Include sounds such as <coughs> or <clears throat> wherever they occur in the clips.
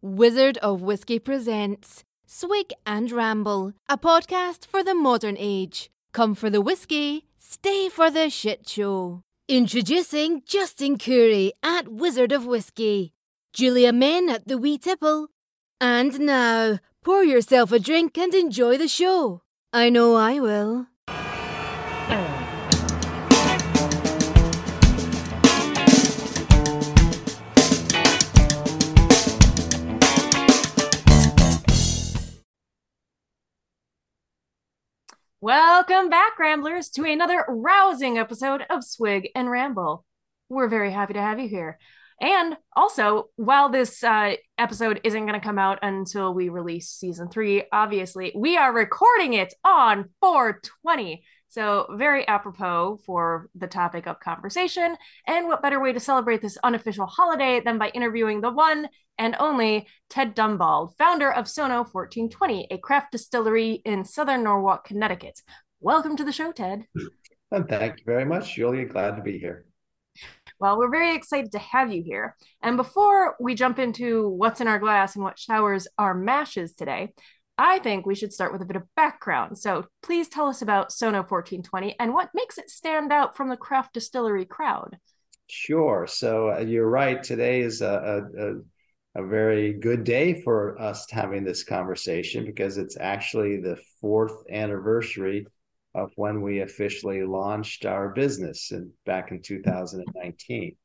Wizard of Whiskey presents Swig and Ramble, a podcast for the modern age. Come for the whiskey, stay for the shit show. Introducing Justin Curry at Wizard of Whiskey, Julia Men at the Wee Tipple. And now, pour yourself a drink and enjoy the show. I know I will. Welcome back, Ramblers, to another rousing episode of Swig and Ramble. We're very happy to have you here. And also, while this uh, episode isn't going to come out until we release season three, obviously, we are recording it on 420. So, very apropos for the topic of conversation. And what better way to celebrate this unofficial holiday than by interviewing the one and only Ted Dumbauld, founder of Sono 1420, a craft distillery in southern Norwalk, Connecticut. Welcome to the show, Ted. And thank you very much, Julia. Glad to be here. Well, we're very excited to have you here. And before we jump into what's in our glass and what showers our mashes today, I think we should start with a bit of background. So please tell us about Sono 1420 and what makes it stand out from the craft distillery crowd. Sure. So uh, you're right. Today is a, a, a, very good day for us having this conversation because it's actually the fourth anniversary of when we officially launched our business in, back in 2019.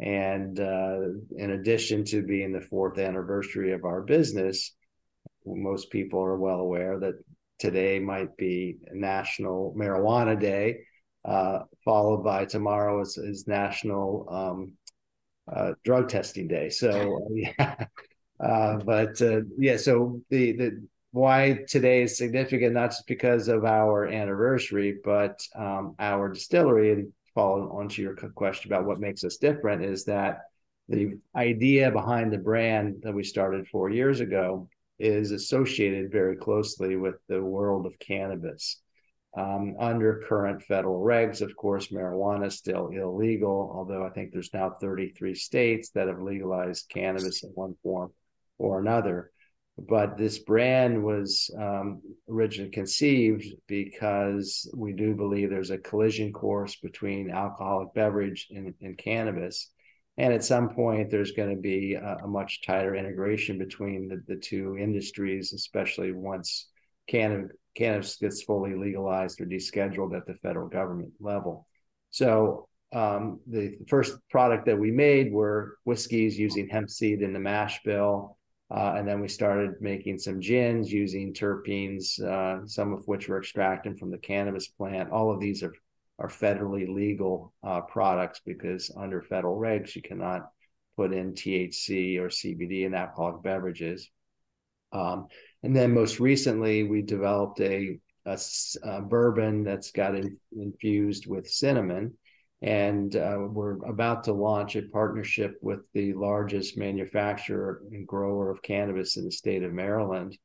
And uh, in addition to being the fourth anniversary of our business, most people are well aware that today might be National Marijuana Day, uh, followed by tomorrow is, is National um, uh, Drug Testing Day. So <laughs> yeah, uh, but uh, yeah, so the the why today is significant not just because of our anniversary, but um, our distillery. And following onto your question about what makes us different is that the idea behind the brand that we started four years ago is associated very closely with the world of cannabis. Um, under current federal regs, of course, marijuana is still illegal, although I think there's now 33 states that have legalized cannabis in one form or another. But this brand was um, originally conceived because we do believe there's a collision course between alcoholic beverage and, and cannabis and at some point there's going to be a, a, much tighter integration between the, the two industries especially once cannabis, cannabis gets fully legalized or descheduled at the federal government level. So um, the first product that we made were whiskeys using hemp seed in the mash bill uh, and then we started making some gins using terpenes uh, some of which were extracted from the cannabis plant. All of these are are federally legal uh, products because under federal regs you cannot put in THC or CBD in alcoholic beverages. Um, and then most recently, we developed a, a, a bourbon that's got in, infused with cinnamon. And uh, we're about to launch a partnership with the largest manufacturer and grower of cannabis in the state of Maryland.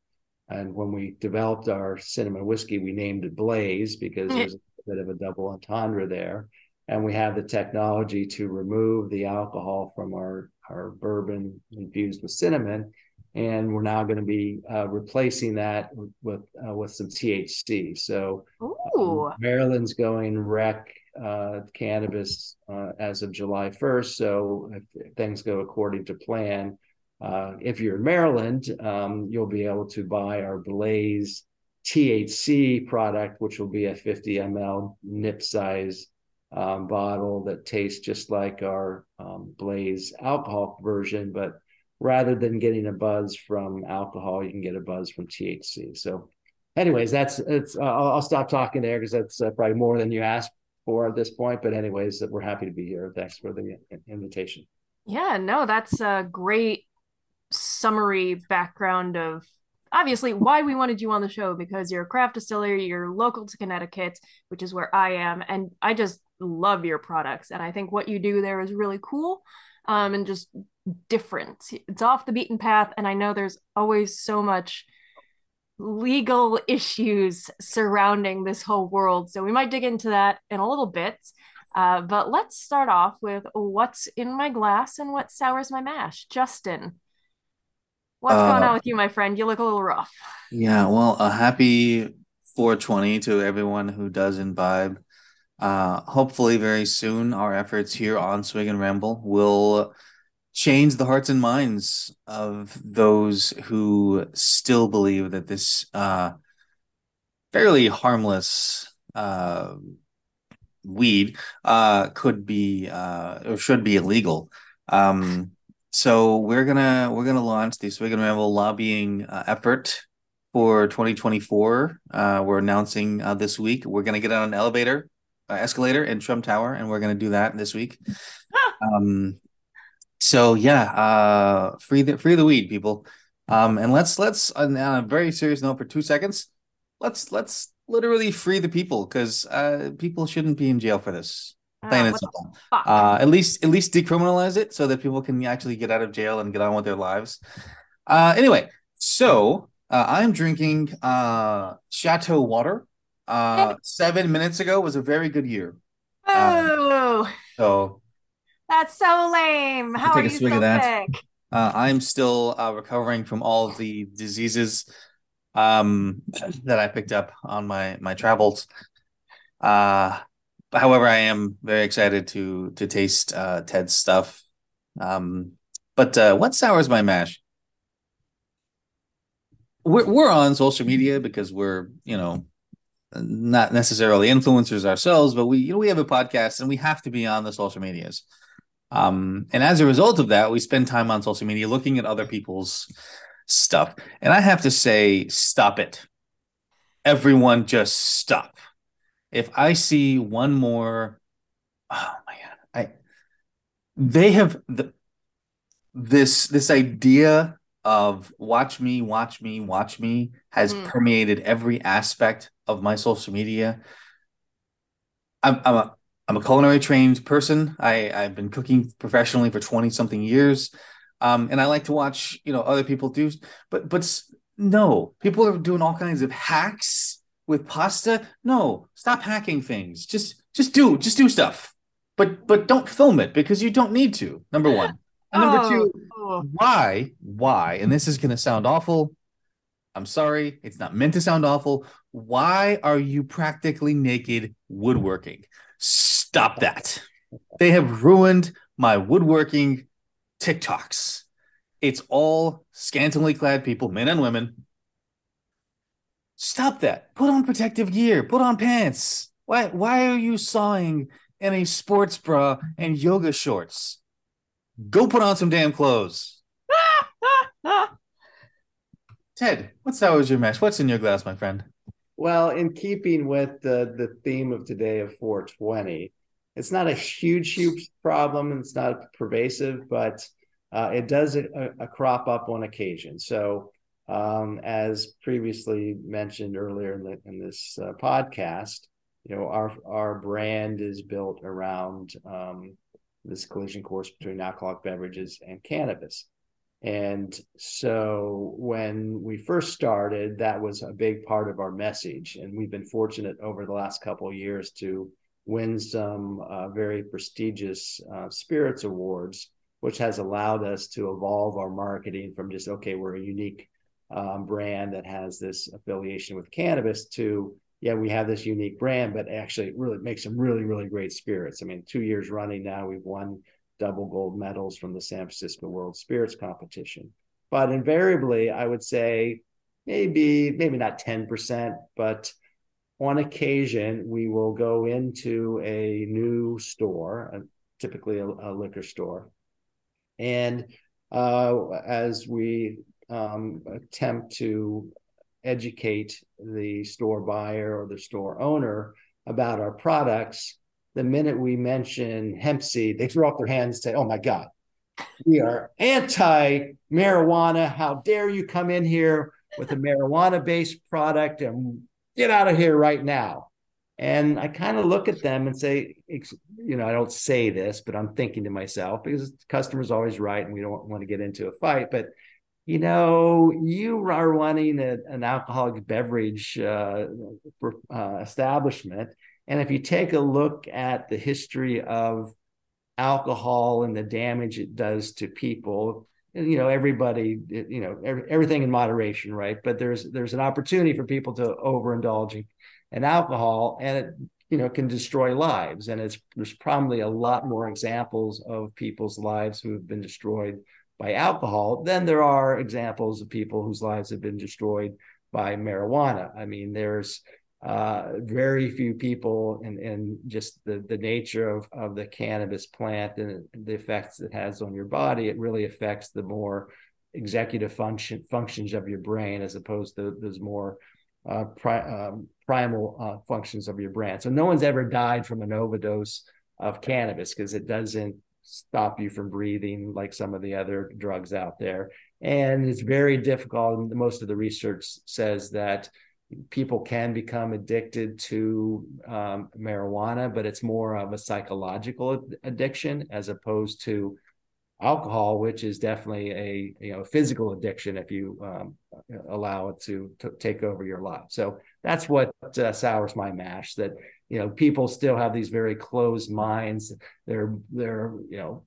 And when we developed our cinnamon whiskey, we named it Blaze because there's bit of a double entendre there. And we have the technology to remove the alcohol from our, our bourbon infused with cinnamon. And we're now going to be uh, replacing that with with, uh, with some THC. So um, Maryland's going rec uh, cannabis uh, as of July 1st. So if things go according to plan, uh, if you're in Maryland, um, you'll be able to buy our Blaze THC product, which will be a 50 ml nip size um, bottle that tastes just like our um, Blaze alcohol version, but rather than getting a buzz from alcohol, you can get a buzz from THC. So, anyways, that's it's. Uh, I'll, I'll, stop talking there because that's uh, probably more than you asked for at this point. But anyways, we're happy to be here. Thanks for the invitation. Yeah, no, that's a great summary background of obviously why we wanted you on the show because you're a craft distillery, you're local to Connecticut, which is where I am, and I just love your products. And I think what you do there is really cool um, and just different. It's off the beaten path, and I know there's always so much legal issues surrounding this whole world. So we might dig into that in a little bit. Uh, but let's start off with what's in my glass and what sours my mash. Justin, What's Uh, going on with you, my friend? You look a little rough. Yeah, well, a happy 420 to everyone who does imbibe. Uh, hopefully, very soon, our efforts here on Swig and Ramble will change the hearts and minds of those who still believe that this uh, fairly harmless uh, weed uh, could be uh, or should be illegal. Um, so we're gonna we're gonna launch the Swig and Ramble lobbying uh, effort for 2024. Uh, we're announcing uh, this week. We're gonna get on an elevator, uh, escalator in Trump Tower, and we're gonna do that this week. <gasps> um, so yeah, uh, free the free the weed, people. Um, and let's let's on, on a very serious note for two seconds. Let's let's literally free the people because uh, people shouldn't be in jail for this. Plain Uh, and simple. Uh, at least at least decriminalize it so that people can actually get out of jail and get on with their lives. Uh, anyway, so uh, I'm drinking uh, Chateau water. Uh, seven minutes ago was a very good year. oh, So that's so lame. How take are a you swig so of that. sick? uh, I'm still uh, recovering from all the diseases um, that I picked up on my my travels. Uh, however, I am very excited to to taste uh, Ted's stuff. Um, but uh, what sours my mash? We're we're on social media because we're you know not necessarily influencers ourselves, but we you know we have a podcast and we have to be on the social medias. Um, and as a result of that, we spend time on social media looking at other people's stuff. And I have to say, stop it. Everyone just stop. If I see one more, oh my god, I they have the this this idea of watch me, watch me, watch me has Mm. permeated every aspect of my social media. I'm I'm a I'm a culinary trained person. I I've been cooking professionally for 20 something years. Um, and I like to watch, you know, other people do, but but no, people are doing all kinds of hacks with pasta. No, stop hacking things. Just just do just do stuff. But but don't film it because you don't need to. Number one. And number Oh, two, oh. why why and this is going to sound awful i'm sorry it's not meant to sound awful why are you practically naked woodworking stop that they have ruined my woodworking tiktoks it's all scantily clad people men and women stop that put on protective gear put on pants why why are you sawing in a sports bra and yoga shorts go put on some damn clothes <laughs> Ted, what's that sours your mash? What's in your glass, my friend? Well, in keeping with the the theme of today of 420, it's not a huge, huge problem, and it's not pervasive, but uh, it does a, a crop up on occasion. So, um, as previously mentioned earlier in, the, in this uh, podcast, you know, our our brand is built around um, this collision course between alcoholic beverages and cannabis. And so when we first started, that was a big part of our message. And we've been fortunate over the last couple of years to win some uh, very prestigious uh, spirits awards, which has allowed us to evolve our marketing from just, okay, we're a unique um, brand that has this affiliation with cannabis to, yeah, we have this unique brand, but actually it really makes some really, really great spirits. I mean, two years running now, we've won double gold medals from the San Francisco World Spirits Competition. But invariably, I would say maybe maybe not 10%, but on occasion we will go into a new store, uh, typically a, a liquor store, and uh, as we um, attempt to educate the store buyer or the store owner about our products, the minute we mention hemp seed, they throw up their hands and say, "Oh my God, we are anti-marijuana! How dare you come in here with a marijuana-based product and get out of here right now!" And I kind of look at them and say, you know, I don't say this, but I'm thinking to myself because the customer's always right, and we don't want to get into a fight, but you know, you are running a, an alcoholic beverage uh, uh, establishment. And if you take a look at the history of alcohol and the damage it does to people, you know everybody you know every, everything in moderation right but there's there's an opportunity for people to overindulge in alcohol and it you know can destroy lives and it's there's probably a lot more examples of people's lives who have been destroyed by alcohol than there are examples of people whose lives have been destroyed by marijuana i mean there's uh, very few people and, and just the, the nature of, of the cannabis plant and the effects it has on your body, it really affects the more executive function functions of your brain as opposed to those more uh, pri- um, primal uh, functions of your brain. So no one's ever died from an overdose of cannabis because it doesn't stop you from breathing like some of the other drugs out there. And it's very difficult. Most of the research says that people can become addicted to um, marijuana, but it's more of a psychological addiction as opposed to alcohol, which is definitely a you know physical addiction if you um, allow it to, take over your life. So that's what uh, sours my mash. That you know people still have these very closed minds. They're they're you know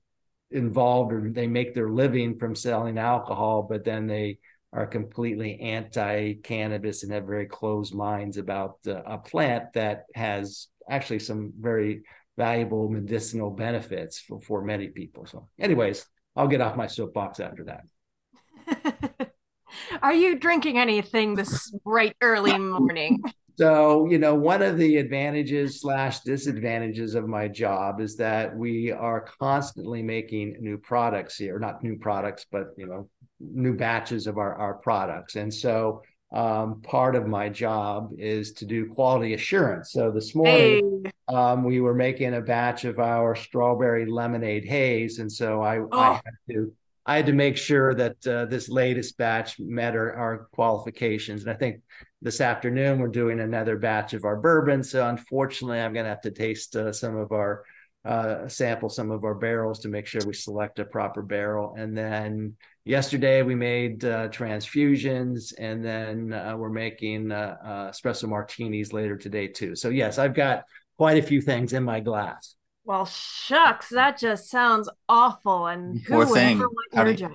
involved or they make their living from selling alcohol, but then they are completely anti-cannabis and have very closed minds about uh, a plant that has actually some very valuable medicinal benefits for, for many people. So, anyways, I'll get off my soapbox after that. <laughs> are you drinking anything this bright early morning? <laughs> So, you know, one of the advantages slash disadvantages of my job is that we are constantly making new products here, not new products, but, you know, new batches of our, our products. And so um, part of my job is to do quality assurance. So this morning hey. um, we were making a batch of our strawberry lemonade haze, and so I, oh. I had to I had to make sure that uh, this latest batch met our, our, qualifications. And I think this afternoon we're doing another batch of our bourbon. So unfortunately, I'm going to have to taste uh, some of our uh, sample some of our barrels to make sure we select a proper barrel. And then yesterday we made uh, transfusions and then uh, we're making uh, uh, espresso martinis later today too. So yes i've got quite a few things in my glass. Well shucks that just sounds awful and who would ever want how your do you, job?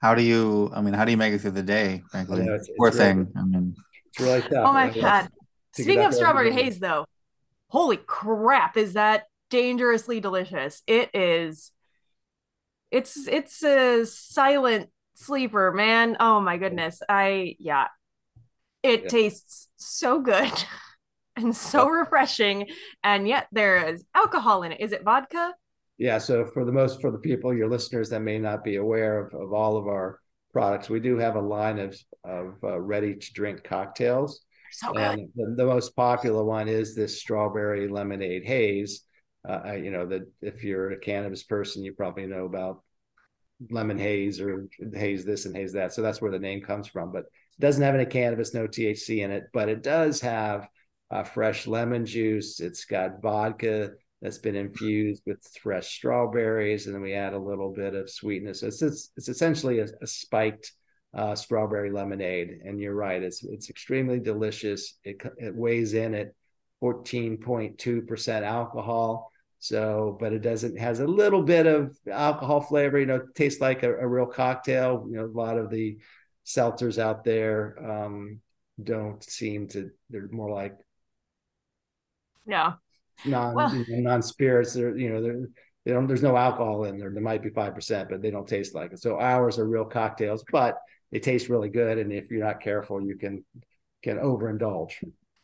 how do you i mean how do you make it through the day frankly? Yeah, it's, poor it's thing really, i mean it's really tough oh my god speaking of strawberry haze though holy crap is that dangerously delicious it is it's it's a silent sleeper, man. Oh my goodness. I yeah. It yeah. tastes so good <laughs> and so refreshing and yet there is alcohol in it. Is it vodka? Yeah, so for the most for the people your listeners that may not be aware of, of all of our products, we do have a line of of uh, ready to drink cocktails. So good. And the, the, most popular one is this strawberry lemonade haze. Uh, you know that if you're a cannabis person, you probably know about lemon haze or haze this and haze that. So that's where the name comes from. But it doesn't have any cannabis, no THC in it, but it does have uh, fresh lemon juice. It's got vodka that's been infused with fresh strawberries, and then we add a little bit of sweetness. It's it's, it's essentially a, a spiked uh, strawberry lemonade. And you're right, it's it's extremely delicious. It it weighs in at 14.2 percent alcohol. So, but it doesn't has a little bit of alcohol flavor. You know, tastes like a, a real cocktail. You know, a lot of the seltzers out there um, don't seem to. They're more like no non well, you know, non spirits. They're you know they're they don't, there's no alcohol in there. There might be five percent, but they don't taste like it. So ours are real cocktails, but they taste really good. And if you're not careful, you can can overindulge.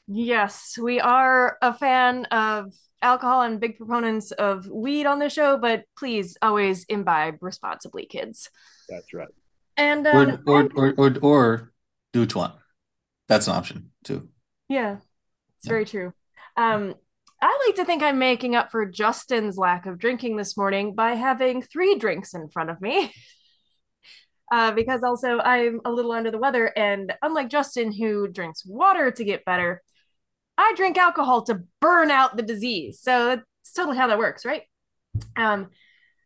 Yes, we are a fan of alcohol and big proponents of weed on the show, but please always imbibe responsibly, kids. That's right. And um, or, or, or, or, or do one. That's an option too. Yeah, it's yeah. very true. Um, I like to think I'm making up for Justin's lack of drinking this morning by having three drinks in front of me. <laughs> uh, because also I'm a little under the weather, and unlike Justin, who drinks water to get better, I drink alcohol to burn out the disease. So that's totally how that works, right? Um,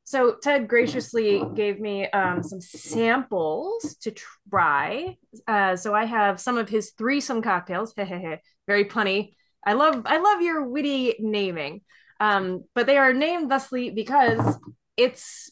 so Ted graciously gave me um, some samples to try. Uh, so I have some of his threesome cocktails. <laughs> Very punny. I love I love your witty naming. Um, but they are named thusly because it's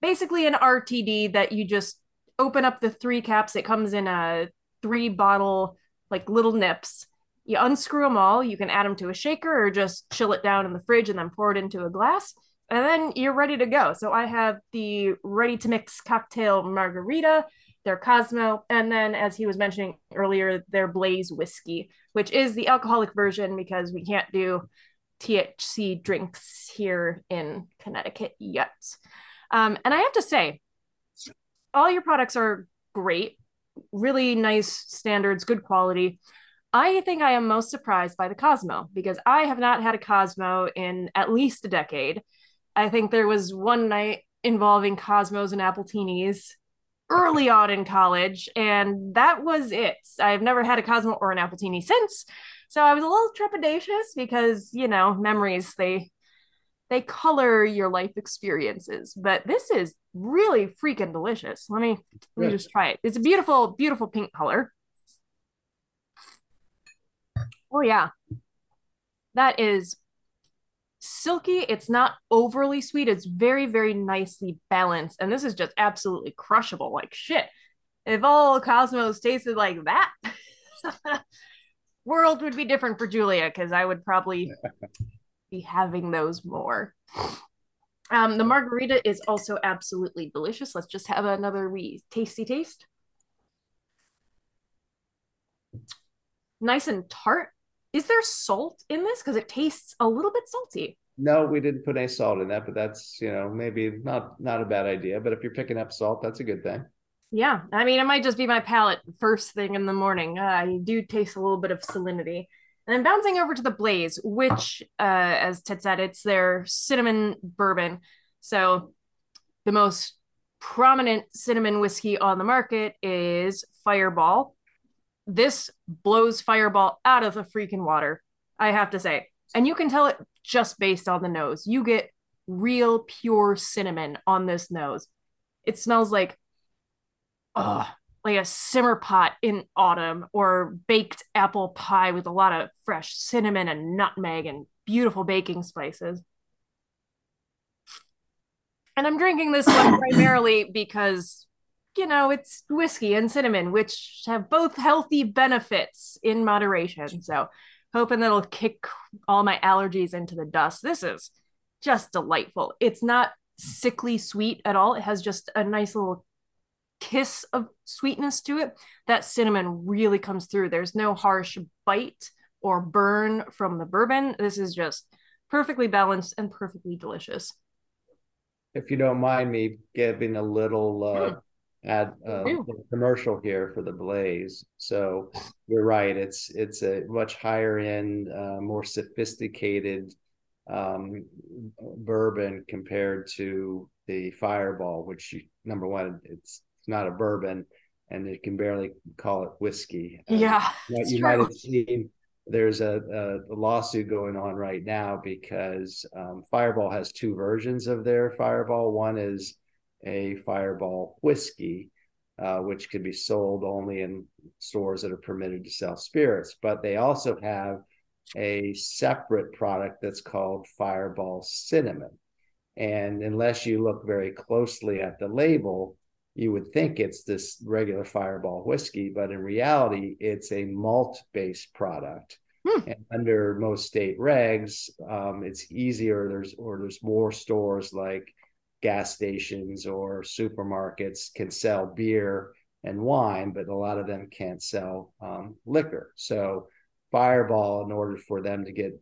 basically an RTD that you just open up the three caps. It comes in a three bottle, like little nips. You unscrew them all. You can add them to a shaker or just chill it down in the fridge and then pour it into a glass. And then you're ready to go. So I have the ready to mix cocktail margarita, their Cosmo, and then, as he was mentioning earlier, their Blaze whiskey, which is the alcoholic version because we can't do THC drinks here in Connecticut yet. Um, and I have to say, all your products are great, really nice standards, good quality. I think I am most surprised by the Cosmo because I have not had a Cosmo in at least a decade. I think there was one night involving Cosmos and Appletinis early on in college, and that was it. I've never had a Cosmo or an Appletini since. So I was a little trepidatious because, you know, memories they they color your life experiences. But this is really freaking delicious. Let me let me just try it. It's a beautiful, beautiful pink color. Oh yeah. That is silky. It's not overly sweet. It's very, very nicely balanced. And this is just absolutely crushable. Like shit. If all Cosmos tasted like that, <laughs> world would be different for Julia because I would probably <laughs> be having those more. Um, the margarita is also absolutely delicious. Let's just have another wee tasty taste. Nice and tart. Is there salt in this? Because it tastes a little bit salty. No, we didn't put any salt in that, but that's you know maybe not not a bad idea. But if you're picking up salt, that's a good thing. Yeah, I mean, it might just be my palate first thing in the morning. Uh, I do taste a little bit of salinity. And then bouncing over to the Blaze, which, uh, as Ted said, it's their cinnamon bourbon. So the most prominent cinnamon whiskey on the market is Fireball. This blows Fireball out of the freaking water, I have to say. And you can tell it just based on the nose. You get real pure cinnamon on this nose. It smells like uh, like a simmer pot in autumn or baked apple pie with a lot of fresh cinnamon and nutmeg and beautiful baking spices. And I'm drinking this one <coughs> primarily because, you know, it's whiskey and cinnamon, which have both healthy benefits in moderation. So, hoping that'll kick all my allergies into the dust. This is just delightful. It's not sickly sweet at all. It has just a nice little kiss of sweetness to it, that cinnamon really comes through. There's no harsh bite or burn from the bourbon. This is just perfectly balanced and perfectly delicious. If you don't mind me giving a little uh, mm. Ad uh, commercial here for the Blaze, so you're right. It's it's a much higher end, uh, more sophisticated um, bourbon compared to the Fireball, which you, number one, it's not a bourbon, and they can barely call it whiskey. Yeah, you, you might have seen there's a, a, lawsuit going on right now because um, Fireball has two versions of their Fireball. One is a Fireball whiskey, uh, which could be sold only in stores that are permitted to sell spirits, but they also have a separate product that's called Fireball Cinnamon. And unless you look very closely at the label, you would think it's this regular fireball whiskey, but in reality, it's a malt based product. Hmm. And under most state regs, um, it's easier. There's or there's more stores like gas stations or supermarkets can sell beer and wine, but a lot of them can't sell um, liquor. So Fireball, in order for them to get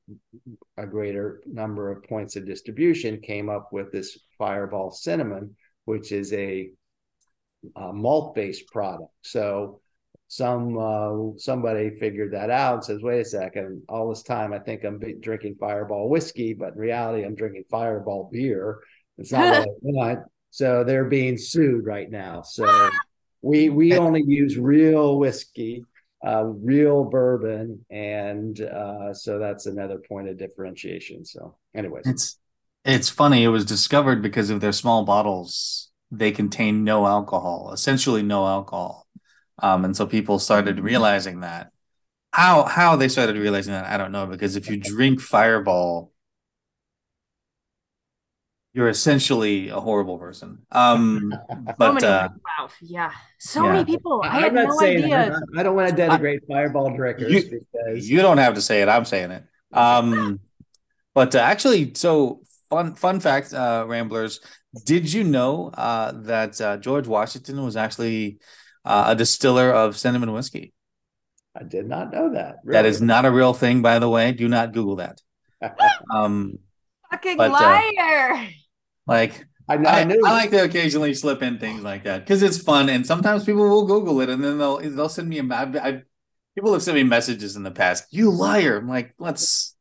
a greater number of points of distribution, came up with this Fireball Cinnamon, which is a uh, malt based product. So some uh, somebody figured that out and says, "Wait a second! All this time, I think I'm drinking Fireball whiskey, but in reality, I'm drinking Fireball beer. It's not what I <laughs> want." So they're being sued right now. So <laughs> we we only use real whiskey, uh, real bourbon, and uh, so that's another point of differentiation. So, anyways, it's it's funny. It was discovered because of their small bottles they contain no alcohol, essentially no alcohol. Um, and so people started realizing that. How how they started realizing that, I don't know, because if you drink Fireball, you're essentially a horrible person. Um, <laughs> but so many, uh, wow, yeah, so yeah. many people. I, I'm had not no saying idea. I, I don't want to denigrate fireball drinkers You- because you don't have to say it. I'm saying it. Um, but uh, actually, so fun fun fact, uh, Ramblers. Did you know uh, that uh, George Washington was actually uh, a distiller of cinnamon whiskey? I did not know that. That is not a real thing, by the way. Do not Google that. <laughs> Um, Fucking But, uh, liar. Like I, know, I, I knew. I like to occasionally slip in things like that because it's fun, and sometimes people will Google it, and then they'll they'll send me a. I, I, people have sent me messages in the past. You liar! I'm like, let's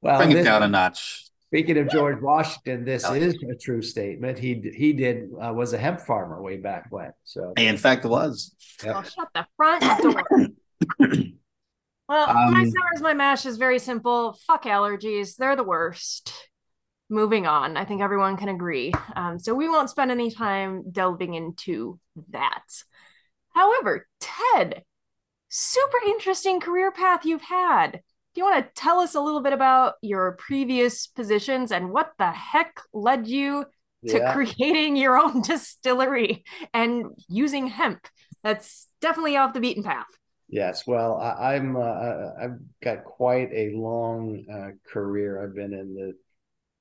well, bring it down a notch. Speaking of George Washington, this Oh, is a true statement. He he did uh, was a hemp farmer way back when. So In fact, it was. Yep. Oh, shut the front door. Well, my Um, sours, my mash is very simple. Fuck allergies. They're the worst. Moving on. I think everyone can agree. Um, so we won't spend any time delving into that. However, Ted, super interesting career path you've had. Do you want to tell us a little bit about your previous positions and what the heck led you to yeah. creating your own <laughs> distillery and using hemp? That's definitely off the beaten path. Yes, well, I, I'm uh, I've got quite a long uh, career. I've been in the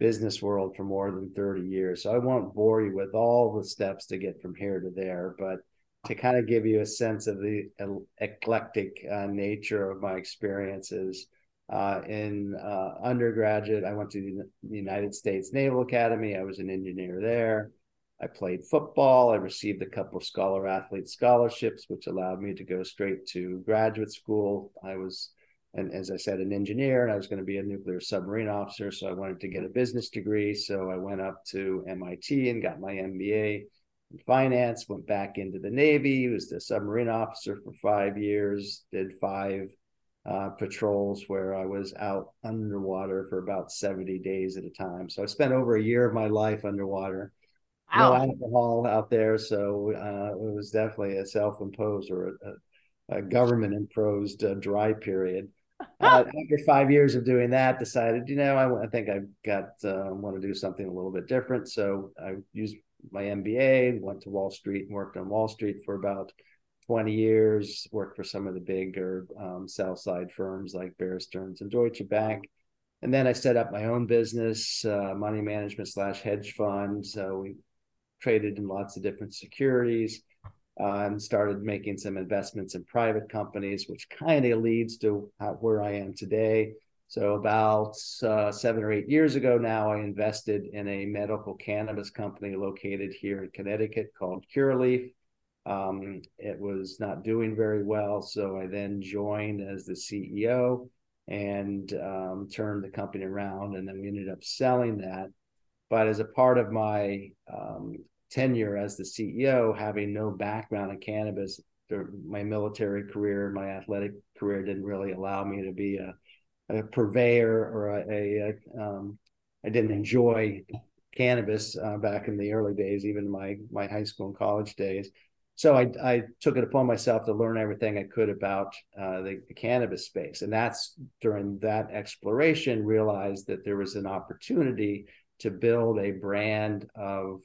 business world for more than 30 years, so I won't bore you with all the steps to get from here to there. But to kind of give you a sense of the eclectic uh, nature of my experiences, uh, in uh, undergraduate, I went to the United States Naval Academy. I was an engineer there. I played football. I received a couple of scholar athlete scholarships, which allowed me to go straight to graduate school. I was, and as I said, an engineer, and I was going to be a nuclear submarine officer. So I wanted to get a business degree. So I went up to MIT and got my MBA in finance. Went back into the Navy. Was the submarine officer for five years. Did five uh, patrols where I was out underwater for about 70 days at a time. So I spent over a year of my life underwater no alcohol out there, so uh, it was definitely a self-imposed or a, a government-imposed uh, dry period. Uh, <laughs> after five years of doing that, decided, you know, I, I think I've got uh, want to do something a little bit different. So I used my MBA, went to Wall Street, and worked on Wall Street for about 20 years. Worked for some of the bigger um, sell side firms like Bear Stearns and Deutsche Bank. And then I set up my own business, uh, money management slash hedge fund. So we traded in lots of different securities uh, and started making some investments in private companies, which kind of leads to how, where I am today. So, about uh, seven or eight years ago now, I invested in a medical cannabis company located here in Connecticut called Cureleaf. Um, it was not doing very well. So, I then joined as the CEO and um, turned the company around. And then we ended up selling that. But as a part of my um, tenure as the CEO, having no background in cannabis, my military career, my athletic career didn't really allow me to be a, a purveyor or a, a, um, I didn't enjoy cannabis uh, back in the early days, even my my high school and college days. So I, I took it upon myself to learn everything I could about uh, the, the cannabis space, and that's during that exploration realized that there was an opportunity to build a brand of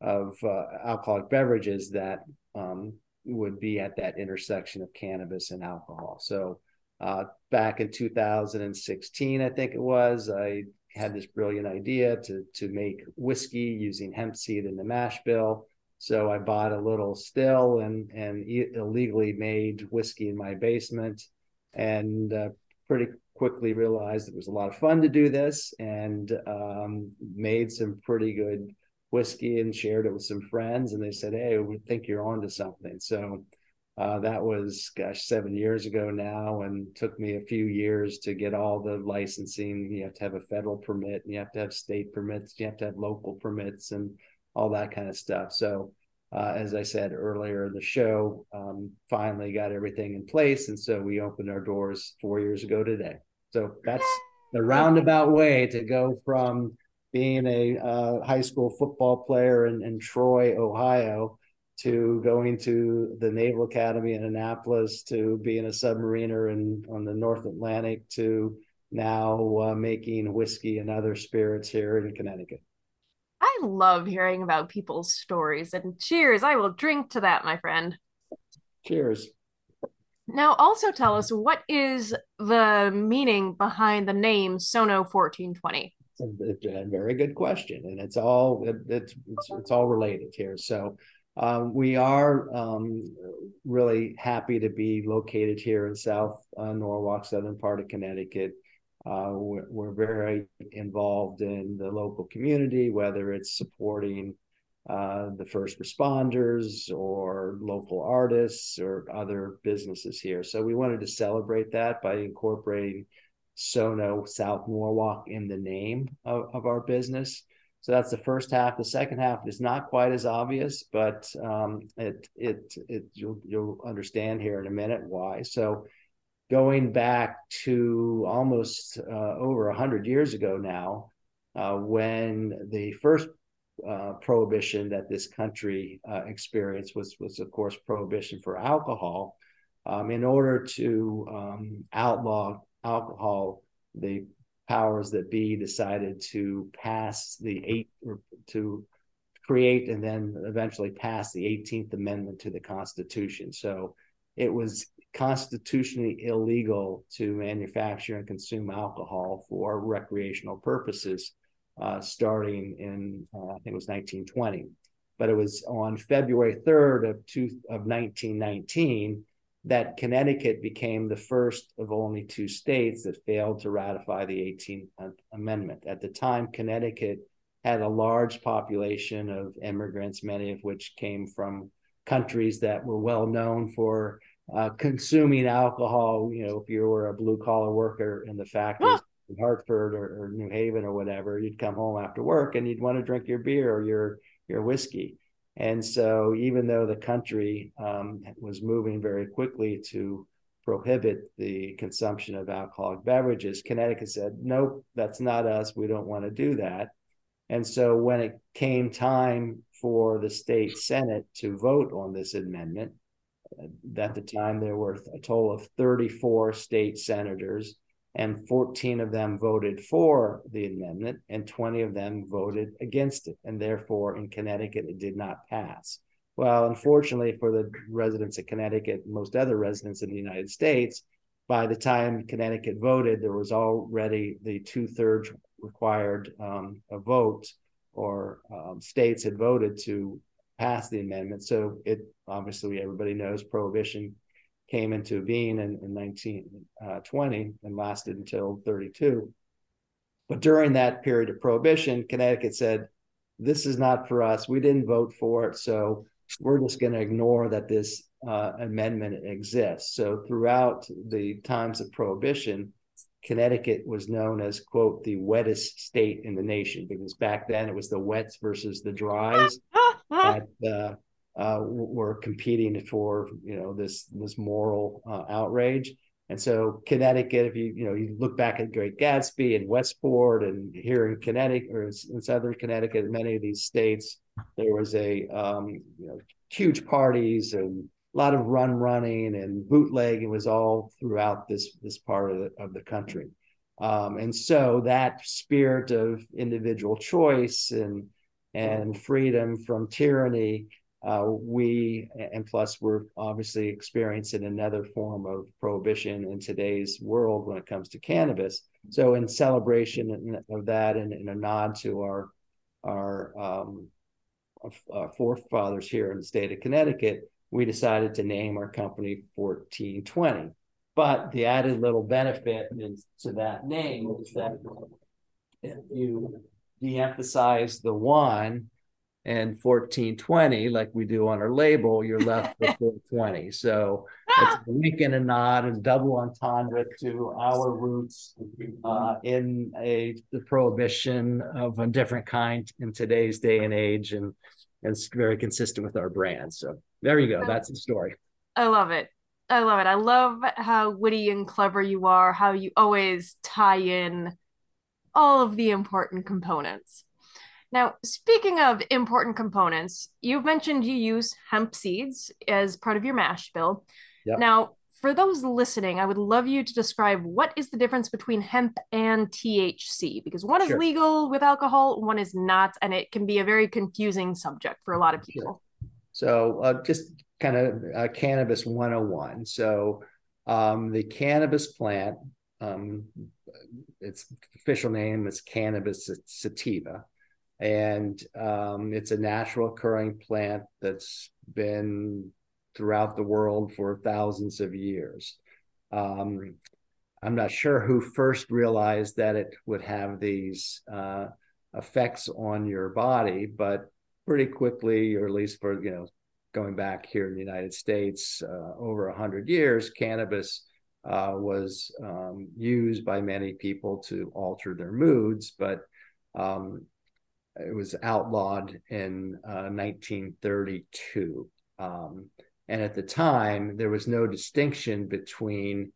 of uh, alcoholic beverages that um, would be at that intersection of cannabis and alcohol. So uh, back in 2016, I think it was, I had this brilliant idea to to make whiskey using hemp seed in the mash bill. So I bought a little still and and illegally made whiskey in my basement, and uh, pretty quickly realized it was a lot of fun to do this, and um, made some pretty good whiskey and shared it with some friends. And they said, "Hey, we think you're onto something." So uh, that was, gosh, seven years ago now, and took me a few years to get all the licensing. You have to have a federal permit, and you have to have state permits, you have to have local permits, and all that kind of stuff. So, uh, as I said earlier in the show, um, finally got everything in place, and so we opened our doors four years ago today. So that's the roundabout way to go from being a uh, high school football player in, in Troy, Ohio, to going to the Naval Academy in Annapolis, to being a submariner in on the North Atlantic, to now uh, making whiskey and other spirits here in Connecticut. I love hearing about people's stories and cheers. I will drink to that, my friend. Cheers. Now, also tell us what is the meaning behind the name Sono 1420? A very good question, and it's all it, it's, it's it's all related here. So, um, we are um, really happy to be located here in South uh, Norwalk, southern part of Connecticut. Uh, we're, we're, very involved in the local community, whether it's supporting uh, the first responders or local artists or other businesses here. So we wanted to celebrate that by incorporating Sono South Norwalk in the name of, of our business. So that's the first half. The second half is not quite as obvious, but um, it it it you'll you'll understand here in a minute why. So going back to almost uh, over 100 years ago now, uh, when the first uh, prohibition that this country uh, experienced was, was, of course, prohibition for alcohol. Um, in order to um, outlaw alcohol, the powers that be decided to pass the eight, to create and then eventually pass the 18th Amendment to the Constitution. So it was constitutionally illegal to manufacture and consume alcohol for recreational purposes uh, starting in uh, I think it was 1920. But it was on February 3rd of, two, of 1919 that Connecticut became the first of only two states that failed to ratify the 18th Amendment. At the time, Connecticut had a large population of immigrants, many of which came from countries that were well known for uh, consuming alcohol. You know, if you were a blue collar worker in the factories in Hartford or, or, New Haven or whatever, you'd come home after work and you'd want to drink your beer or your your whiskey. And so, even though the country um, was moving very quickly to prohibit the consumption of alcoholic beverages, Connecticut said, "Nope, that's not us. We don't want to do that." And so, when it came time for the state senate to vote on this amendment, at the time there were a total of 34 state senators, and 14 of them voted for the amendment, and 20 of them voted against it. And therefore, in Connecticut, it did not pass. Well, unfortunately for the residents of Connecticut, most other residents in the United States, by the time Connecticut voted, there was already the two thirds required um, a vote, or um, states had voted to pass the amendment. So it obviously everybody knows prohibition came into being in, in 1920 uh, and lasted until 32. But during that period of prohibition, Connecticut said, This is not for us. We didn't vote for it. So we're just going to ignore that this uh, amendment exists. So throughout the times of prohibition, Connecticut was known as, quote, the wettest state in the nation because back then it was the wets versus the dries. <laughs> that uh, uh, were competing for you know this this moral uh, outrage. And so Connecticut, if you you know you look back at Great Gatsby and Westport, and here in Connecticut or in southern Connecticut, many of these states, there was a um, you know huge parties and a lot of run running and bootlegging was all throughout this this part of the, of the country. Um, and so that spirit of individual choice and and freedom from tyranny uh, we and plus we're obviously experiencing another form of prohibition in today's world when it comes to cannabis. So, in celebration of that and in a nod to our our, um, our forefathers here in the state of Connecticut, we decided to name our company 1420. But the added little benefit to that name is that if you de-emphasize the one and 1420 like we do on our label you're left with <laughs> 420 so it's a wink and a nod and double entendre to our roots uh, in a the prohibition of a different kind in today's day and age and, and it's very consistent with our brand. So there you go that's the story. I love it. I love it. I love how witty and clever you are how you always tie in all of the important components now, speaking of important components, you've mentioned you use hemp seeds as part of your mash bill. Yep. Now, for those listening, I would love you to describe what is the difference between hemp and THC because one is legal with alcohol, one is not, and it can be a very confusing subject for a lot of Sure. people. So uh, just kind of uh, cannabis 101. So um, the cannabis plant, um, its official name is cannabis sativa, and um, it's a natural occurring plant that's been throughout the world for thousands of years. Um, I'm not sure who first realized that it would have these uh, effects on your body, but pretty quickly, or at least for you know, going back here in the United States, uh, over a hundred years, cannabis uh, was um, used by many people to alter their moods, but um, it was outlawed in 1932. Uh, um, and at the time, there was no distinction between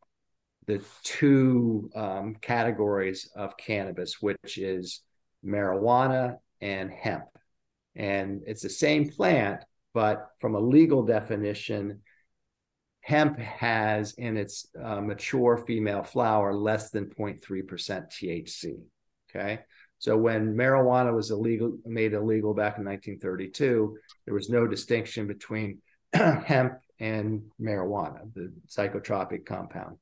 the two um, categories of cannabis, which is marijuana and hemp. And it's the same plant, but from a legal definition, hemp has in its uh, mature female flower less than 0.3% THC. Okay. So when marijuana was illegal, made illegal back in 1932, there was no distinction between <clears throat> hemp and marijuana, the psychotropic compound.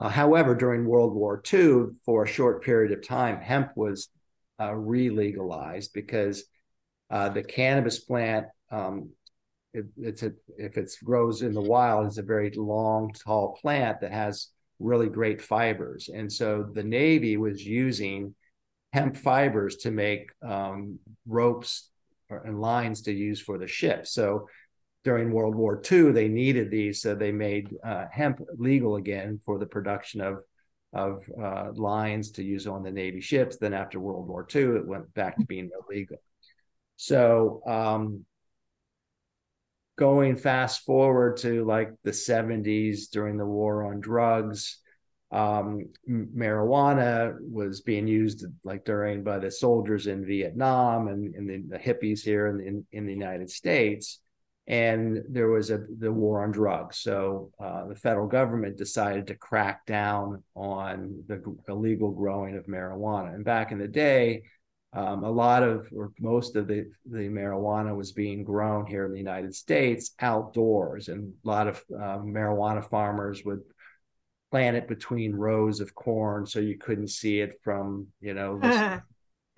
Uh, however, during World War II, for a short period of time, hemp was uh, re-legalized because uh, the cannabis plant, um, it, it's a, if it grows in the wild, it's a very long, tall plant that has really great fibers, and so the Navy was using hemp fibers to make um, ropes and lines to use for the ship. So during World War II, they needed these, so they made uh, hemp legal again for the production of of uh, lines to use on the Navy ships. Then after World War II, it went back to being illegal. So um, going fast forward to like the 70s during the war on drugs, um, marijuana was being used like during by the soldiers in Vietnam and, and the, the hippies here in, in, in the United States and there was a the war on drugs. So uh, the federal government decided to crack down on the illegal growing of marijuana. And back in the day, um, a lot of or most of the the marijuana was being grown here in the United States outdoors, and a lot of uh, marijuana farmers would plant it between rows of corn so you couldn't see it from you know the, <laughs>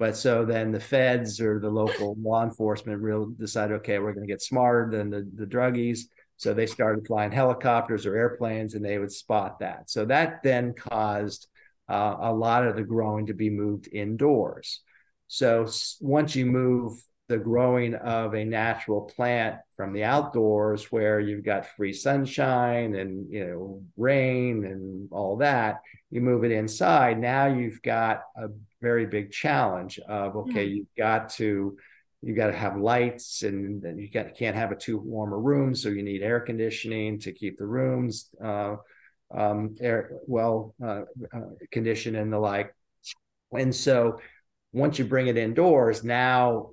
But so then the feds or the local law enforcement real decided, okay, we're going to get smarter than the, the druggies. So they started flying helicopters or airplanes and they would spot that. So that then caused uh, a lot of the growing to be moved indoors. So once you move the growing of a natural plant from the outdoors where you've got free sunshine and you know rain and all that you move it inside now you've got a very big challenge of okay mm-hmm. you've got to you got to have lights and you got, can't have a too warm a room so you need air conditioning to keep the rooms uh, um, air well uh, uh, conditioned and the like and so once you bring it indoors now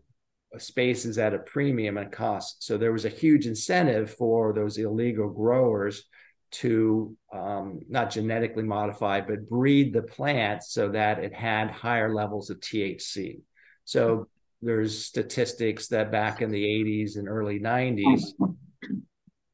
space is at a premium and cost. So there was a huge incentive for those illegal growers to um, not genetically modify, but breed the plant so that it had higher levels of THC. So there's statistics that back in the 80s and early 90s,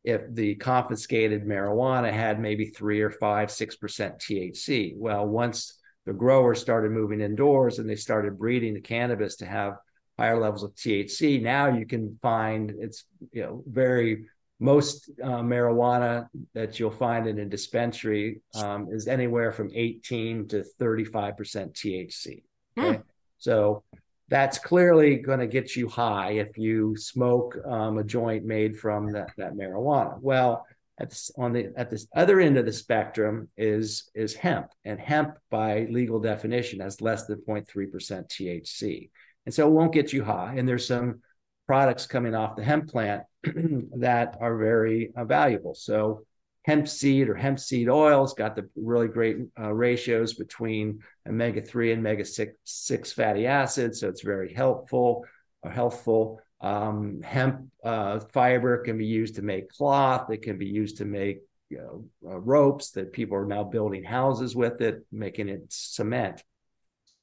if the confiscated marijuana had maybe three or five, six percent THC. Well, once the growers started moving indoors and they started breeding the cannabis to have higher levels of THC. Now you can find it's you know very most uh, marijuana that you'll find in a dispensary um, is anywhere from 18 to 35 percent THC. Okay, mm. so that's clearly going to get you high if you smoke um, a joint made from that, that marijuana. Well, at this, on the at this other end of the spectrum is is hemp, and hemp by legal definition has less than 0.3 percent THC. And so it won't get you high. And there's some products coming off the hemp plant <clears throat> that are very uh, valuable. So hemp seed or hemp seed oil has got the really great uh, ratios between omega 3 and omega 6, 6 fatty acids. So it's very helpful or healthful. Um, hemp uh, fiber can be used to make cloth. It can be used to make you know, uh, ropes that people are now building houses with it, making it cement.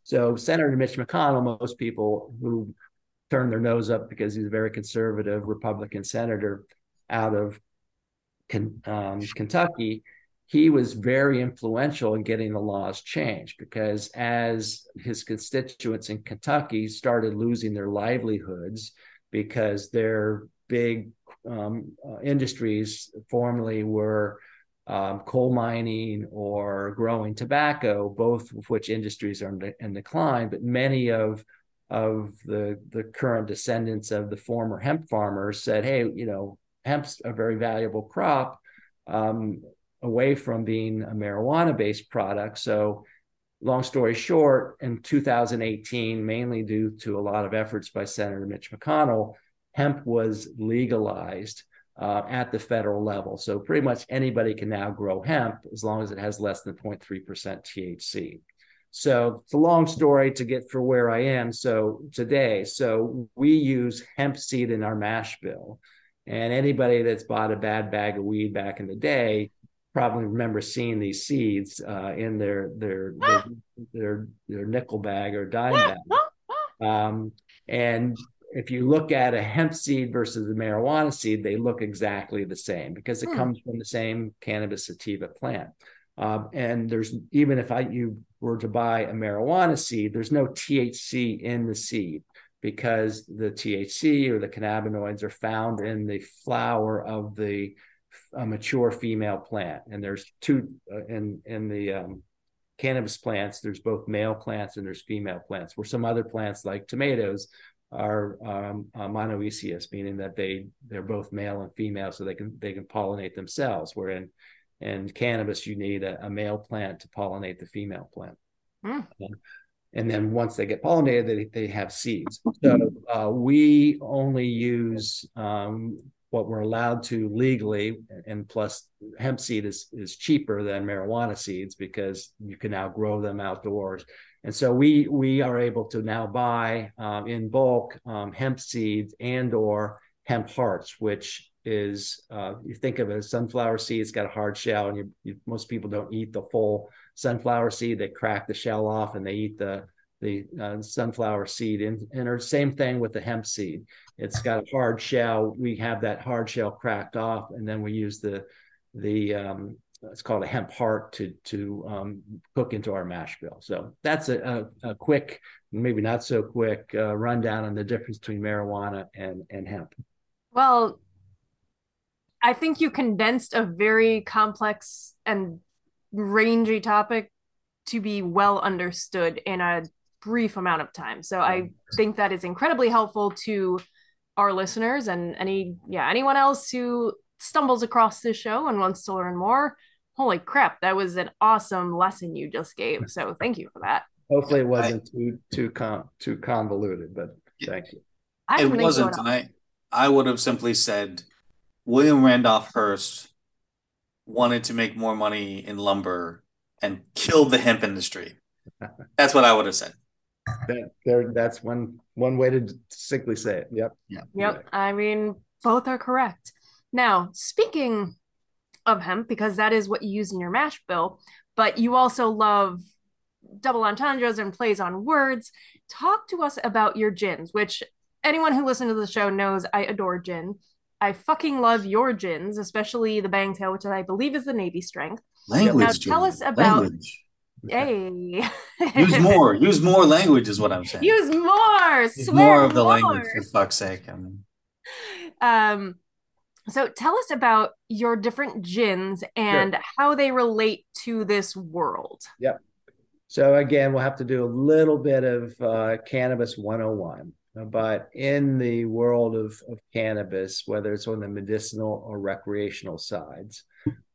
So Senator Mitch McConnell, most people who turn their nose up because he's a very conservative Republican senator out of um, Kentucky, he was very influential in getting the laws changed because as his constituents in Kentucky started losing their livelihoods because their big um, uh, industries formerly were um, coal mining or growing tobacco, both of which industries are in, in decline, but many of of the the current descendants of the former hemp farmers said, "Hey, you know, hemp's a very valuable crop, um, away from being a marijuana-based product." So, long story short, in 2018, mainly due to a lot of efforts by Senator Mitch McConnell, hemp was legalized uh, at the federal level. So pretty much anybody can now grow hemp as long as it has less than 0.3% THC. So it's a long story to get for where I am. So today, so we use hemp seed in our mash bill. And anybody that's bought a bad bag of weed back in the day probably remember seeing these seeds uh, in their their, their their their nickel bag or dime bag. <laughs> Um, and if you look at a hemp seed versus a marijuana seed, they look exactly the same because it hmm. comes from the same cannabis sativa plant. Um, and there's even if I you were to buy a marijuana seed, there's no THC in the seed because the THC or the cannabinoids are found in the flower of the uh, mature female plant. And there's two uh, in in the um, cannabis plants. There's both male plants and there's female plants. Where some other plants like tomatoes are um, uh, monoecious, meaning that they they're both male and female, so they can they can pollinate themselves. Where in in cannabis, you need a, a male plant to pollinate the female plant. Mm. and then once they get pollinated, they, they have seeds. So uh, we only use um, what we're allowed to legally, and plus hemp seed is is cheaper than marijuana seeds because you can now grow them outdoors. And so we we are able to now buy um, in bulk um, hemp seeds and or hemp hearts, which is uh, you think of it as sunflower seed. It's got a hard shell, and you, you, most people don't eat the full sunflower seed. They crack the shell off and they eat the the uh, sunflower seed. And and same thing with the hemp seed. It's got a hard shell. We have that hard shell cracked off, and then we use the the um, it's called a hemp heart to to um, cook into our mash bill. So that's a, a, a quick, maybe not so quick uh, rundown on the difference between marijuana and and hemp. Well, I think you condensed a very complex and rangy topic to be well understood in a brief amount of time. So I think that is incredibly helpful to our listeners and any yeah anyone else who stumbles across this show and wants to learn more holy crap, that was an awesome lesson you just gave. <laughs> So thank you for that. Hopefully it wasn't I, too too con too convoluted, but thank you. I it wasn't. I I would have simply said William Randolph Hearst wanted to make more money in lumber and kill the hemp industry. <laughs> That's what I would have said. That, there, that's one one way to simply say it. Yep. Yeah. Yep. I mean, both are correct. Now, speaking of hemp because that is what you use in your mash bill. But you also love double entendres and plays on words. Talk to us about your gins, which anyone who listens to the show knows I adore gin. I fucking love your gins, especially the Bangtail, which I believe is the Navy strength. Language. Now, tell us about. Language. Hey. use <laughs> more. Use more language is what I'm saying. Use more. Use more of the more. language for fuck's sake. I mean. Um, so tell us about your different gins and sure. how they relate to this world. Yep. So again, we'll have to do a little bit of uh, cannabis 101. But in the world of, of cannabis, whether it's on the medicinal or recreational sides,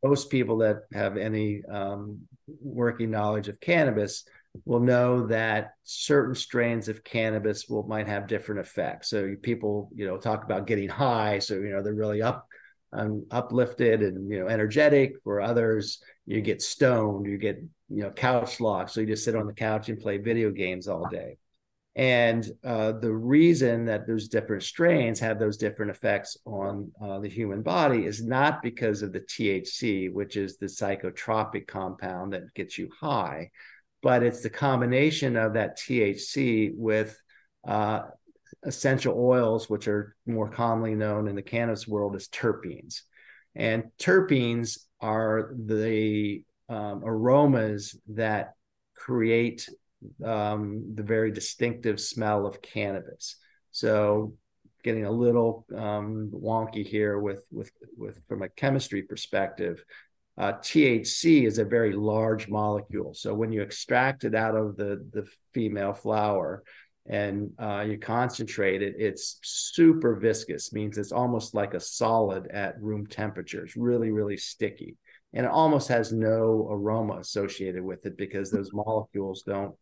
most people that have any um, working knowledge of cannabis will know that certain strains of cannabis will might have different effects. So people, you know, talk about getting high. So you know they're really up, um, uplifted and you know energetic. For others, you get stoned, you get you know couch locked. So you just sit on the couch and play video games all day. And uh, the reason that those different strains have those different effects on uh, the human body is not because of the THC, which is the psychotropic compound that gets you high, but it's the combination of that THC with uh, essential oils, which are more commonly known in the cannabis world as terpenes. And terpenes are the um, aromas that create um, the very distinctive smell of cannabis. So, getting a little um, wonky here with with with from a chemistry perspective. Uh, THC is a very large molecule. So when you extract it out of the the female flower, and uh, you concentrate it, it's super viscous, means it's almost like a solid at room temperature. It's really, really sticky. And it almost has no aroma associated with it because those molecules don't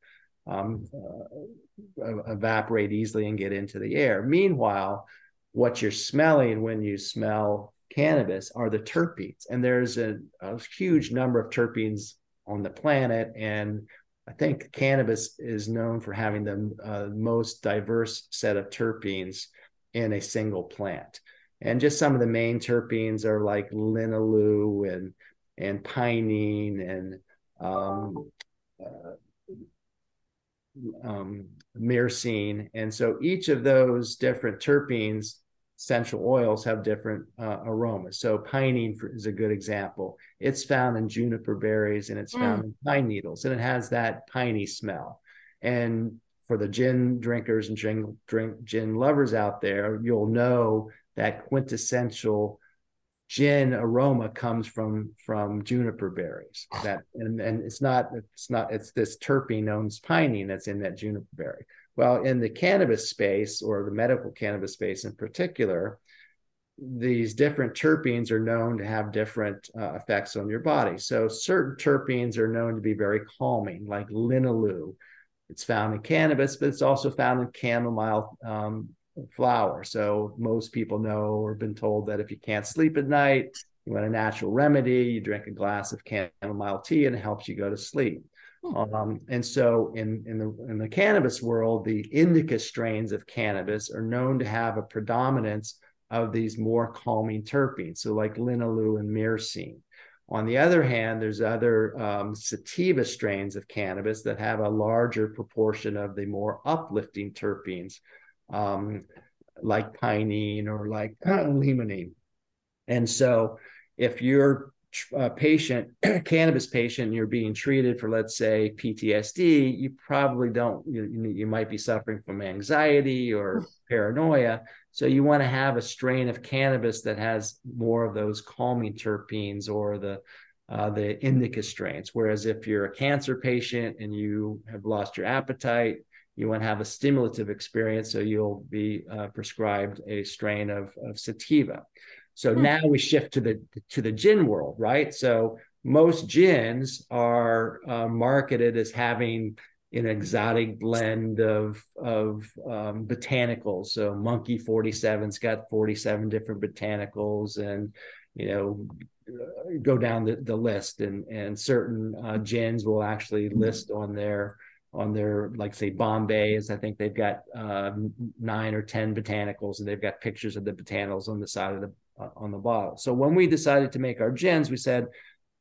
um, uh, evaporate easily and get into the air. Meanwhile, what you're smelling when you smell cannabis are the terpenes. And there's a, a huge number of terpenes on the planet. And I think cannabis is known for having the uh, most diverse set of terpenes in a single plant. And just some of the main terpenes are like linalool and and pinene and um, uh, um, myrcene. And so each of those different terpenes essential oils have different uh, aromas. So pinene for, is a good example. It's found in juniper berries and it's mm. found in pine needles, and it has that piney smell. And for the gin drinkers and gin, drink gin lovers out there, you'll know that quintessential gin aroma comes from from juniper berries. That and and it's not it's not it's this terpene known as pinene that's in that juniper berry. Well, in the cannabis space or the medical cannabis space in particular, these different terpenes are known to have different uh, effects on your body. So certain terpenes are known to be very calming, like linalool. It's found in cannabis, but it's also found in chamomile um, flower. So most people know or been told that if you can't sleep at night, you want a natural remedy, you drink a glass of chamomile tea and it helps you go to sleep. Um, and so in, in the in the cannabis world, the indica strains of cannabis are known to have a predominance of these more calming terpenes, so like linalool and myrcene. On the other hand, there's other um, sativa strains of cannabis that have a larger proportion of the more uplifting terpenes, um, like pinene or like <clears throat> limonene. And so, if you're uh, patient, <clears throat> cannabis patient, you're being treated for, let's say, PTSD, you probably don't, you, you might be suffering from anxiety or paranoia. So you want to have a strain of cannabis that has more of those calming terpenes or the uh, the indica strains. Whereas if you're a cancer patient and you have lost your appetite, you want to have a stimulative experience, so you'll be uh, prescribed a strain of, of sativa. So hmm. now we shift to the to the gin world, right? So most gins are uh, marketed as having an exotic blend of of um, botanicals. So Monkey 47's got 47 different botanicals, and you know go down the, the list. And and certain uh, gins will actually list on their on their like say Bombay is I think they've got uh, nine or ten botanicals, and they've got pictures of the botanicals on the side of the uh, on the bottle. So when we decided to make our gins, we said,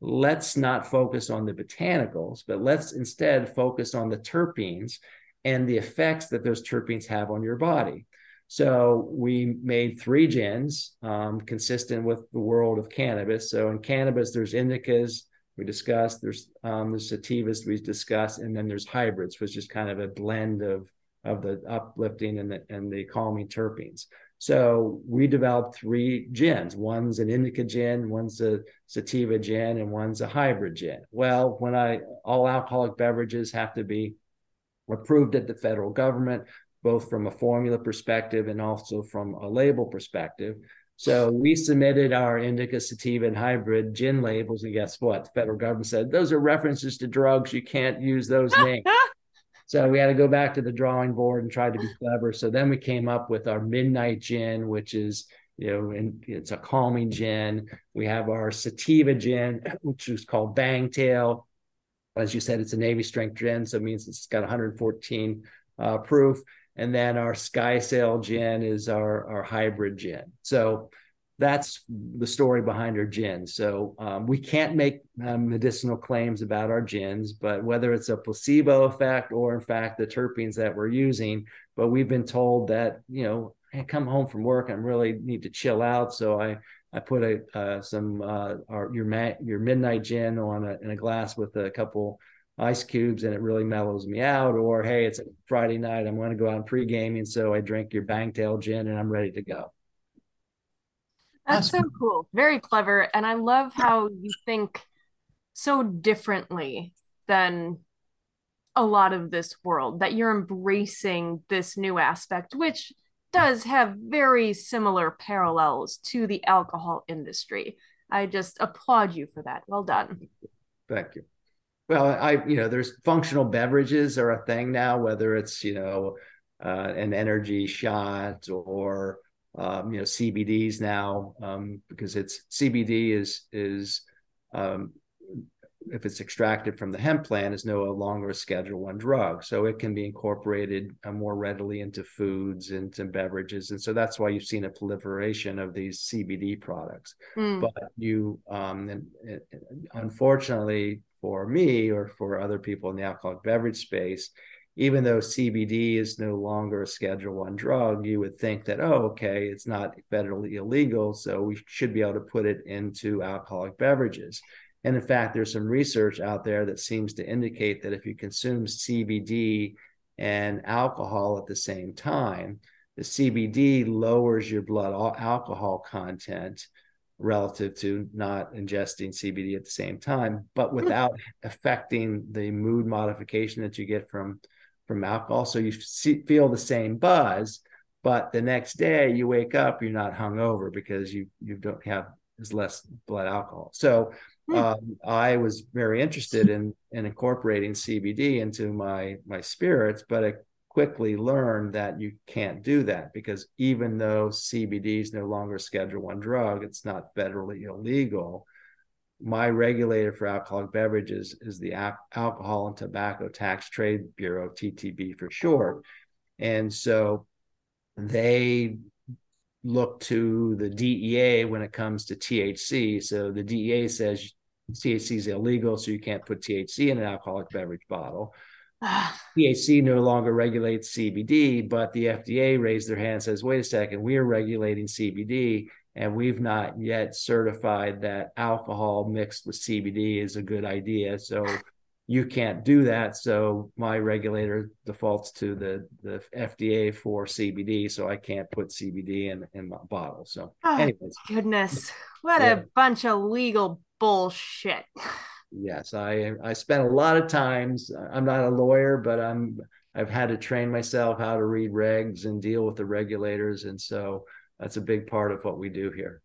let's not focus on the botanicals, but let's instead focus on the terpenes and the effects that those terpenes have on your body. So we made three gins um, consistent with the world of cannabis. So in cannabis, there's indicas we discussed, there's um, there's sativas we discussed, and then there's hybrids, which is kind of a blend of of the uplifting and the and the calming terpenes. So we developed three gins. One's an indica gin, one's a sativa gin, and one's a hybrid gin. Well, when I all alcoholic beverages have to be approved at the federal government, both from a formula perspective and also from a label perspective. So we submitted our indica, sativa, and hybrid gin labels, and guess what? The federal government said those are references to drugs. You can't use those names. <laughs> So we had to go back to the drawing board and try to be clever. So then we came up with our midnight gin, which is you know, and it's a calming gin. We have our sativa gin, which is called Bangtail. As you said, it's a Navy strength gin, so it means it's got 114 uh, proof. And then our Skysail gin is our, our hybrid gin. So that's the story behind our gins. So um, we can't make um, medicinal claims about our gins, but whether it's a placebo effect or in fact the terpenes that we're using, but we've been told that you know, I come home from work, I really need to chill out, so I I put a uh, some uh, our, your ma- your midnight gin on a, in a glass with a couple ice cubes and it really mellows me out. Or hey, it's a Friday night, I'm going to go out and pre gaming, so I drink your Bangtail gin and I'm ready to go. That's so cool. Very clever. And I love how you think so differently than a lot of this world, that you're embracing this new aspect, which does have very similar parallels to the alcohol industry. I just applaud you for that. Well done. Thank you. Well, I, you know, there's functional beverages are a thing now, whether it's, you know, uh, an energy shot or um, you know CBDs now um, because it's CBD is is um, if it's extracted from the hemp plant is no longer a Schedule One drug, so it can be incorporated uh, more readily into foods and into beverages, and so that's why you've seen a proliferation of these CBD products. Mm. But you, um, and, and unfortunately for me or for other people in the alcoholic beverage space, even though CBD is no longer a Schedule One drug, you would think that oh, okay, it's not federally illegal, so we should be able to put it into alcoholic beverages. And in fact, there's some research out there that seems to indicate that if you consume CBD and alcohol at the same time, the CBD lowers your blood alcohol content relative to not ingesting CBD at the same time, but hmm. without affecting the mood modification that you get from from alcohol. So you see, feel the same buzz, but the next day you wake up, you're not hungover because you you don't have as less blood alcohol. So hmm. um, I was very interested in in incorporating CBD into my my spirits, but I quickly learned that you can't do that because even though CBD is no longer a Schedule One drug, it's not federally illegal my regulator for alcoholic beverages is the Alcohol and Tobacco Tax Trade Bureau, TTB for short. And so they look to the DEA when it comes to THC. So the DEA says THC is illegal, so you can't put THC in an alcoholic beverage bottle. <sighs> THC no longer regulates CBD, but the FDA raised their hand and says, wait a second, we are regulating CBD and we've not yet certified that alcohol mixed with CBD is a good idea. So you can't do that. So my regulator defaults to the the FDA for CBD, so I can't put CBD in in my bottle. So, oh, anyways, goodness, what yeah. a bunch of legal bullshit. Yes, I I spent a lot of times. I'm not a lawyer, but I'm I've had to train myself how to read regs and deal with the regulators, and so that's a big part of what we do here.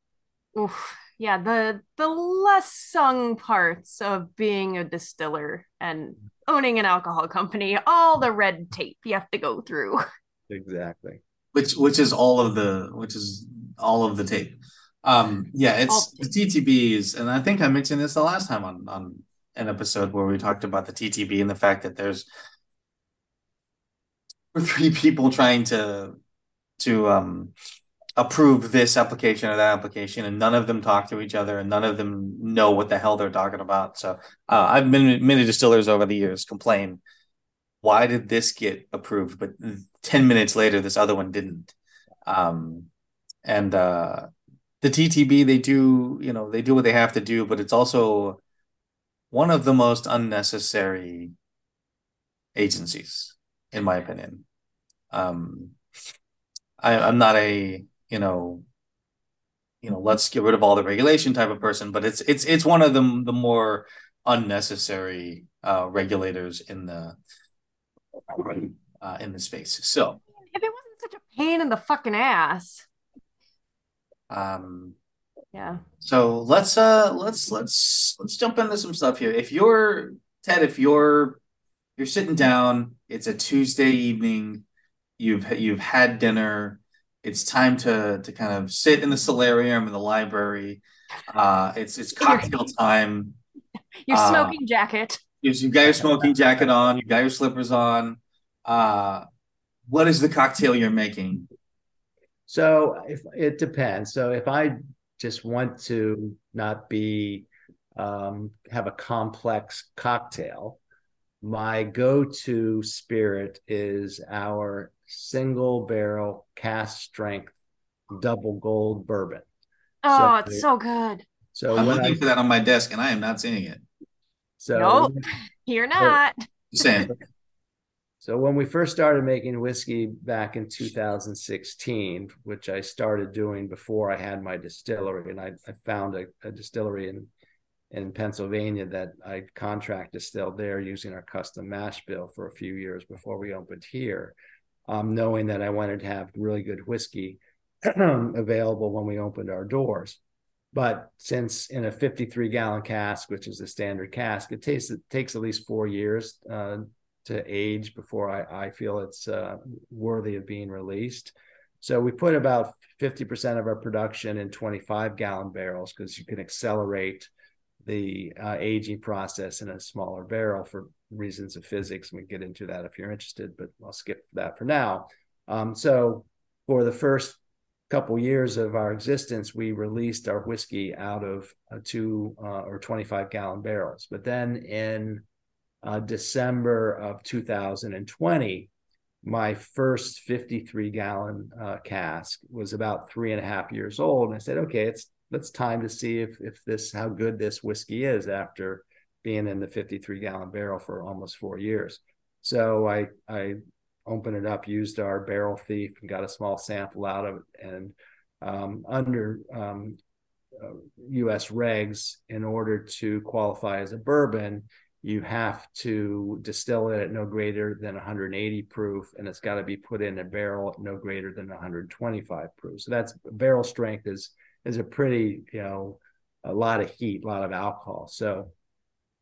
Oof. Yeah, the the less sung parts of being a distiller and owning an alcohol company, all the red tape you have to go through. Exactly. Which which is all of the which is all of the tape. Um yeah, it's the TTBs, and I think I mentioned this the last time on on an episode where we talked about the TTB and the fact that there's <laughs> three people trying to to um approve this application or that application and none of them talk to each other and none of them know what the hell they're talking about. So uh, i've been many distillers over the years complain why did this get approved? But 10 minutes later this other one didn't. Um, and uh, the ttb they do you know they do what they have to do but it's also one of the most unnecessary agencies in my opinion. Um, I, i'm not a you know, you know, let's get rid of all the regulation type of person, but it's it's it's one of the the more unnecessary uh, regulators in the uh, in the space. So if it wasn't such a pain in the fucking ass. Um yeah. So let's uh let's let's let's jump into some stuff here. If you're Ted, if you're you're sitting down, it's a Tuesday evening, you've you've had dinner, it's time to to kind of sit in the solarium in the library. Uh, it's it's cocktail time. Your smoking uh, jacket. You've got your smoking jacket on. You got your slippers on. Uh, what is the cocktail you're making? So if it depends. So if I just want to not be um, have a complex cocktail, my go-to spirit is our single barrel cast strength double gold bourbon. Oh, So- it's so good. So I'm when looking I for that on my desk and I am not seeing it. so Nope. You're not. Just saying. <laughs> So when we first started making whiskey back in 2016, which I started doing before I had my distillery, and I, I found a, a distillery in in Pennsylvania that I contract is still there using our custom mash bill for a few years before we opened here, um, knowing that I wanted to have really good whiskey <clears throat> available when we opened our doors. But since in a 53 gallon cask, which is the standard cask, it takes it takes at least four years uh, to age before I, I feel it's uh, worthy of being released. So we put about 50% of our production in 25 gallon barrels because you can accelerate the uh, aging process in a smaller barrel for reasons of physics. We get into that if you're interested, but I'll skip that for now. Um, so for the first couple years of our existence, we released our whiskey out of two uh, or 25 gallon barrels. But then in uh, December of 2020, my first 53 gallon uh, cask was about three and a half years old. And I said, okay, it's it's time to see if if this how good this whiskey is after being in the 53 gallon barrel for almost four years. So I I opened it up, used our barrel thief, and got a small sample out of it. And um, under um, uh, U.S. regs, in order to qualify as a bourbon, you have to distill it at no greater than 180 proof, and it's got to be put in a barrel at no greater than 125 proof. So that's barrel strength is is a pretty you know a lot of heat, a lot of alcohol. So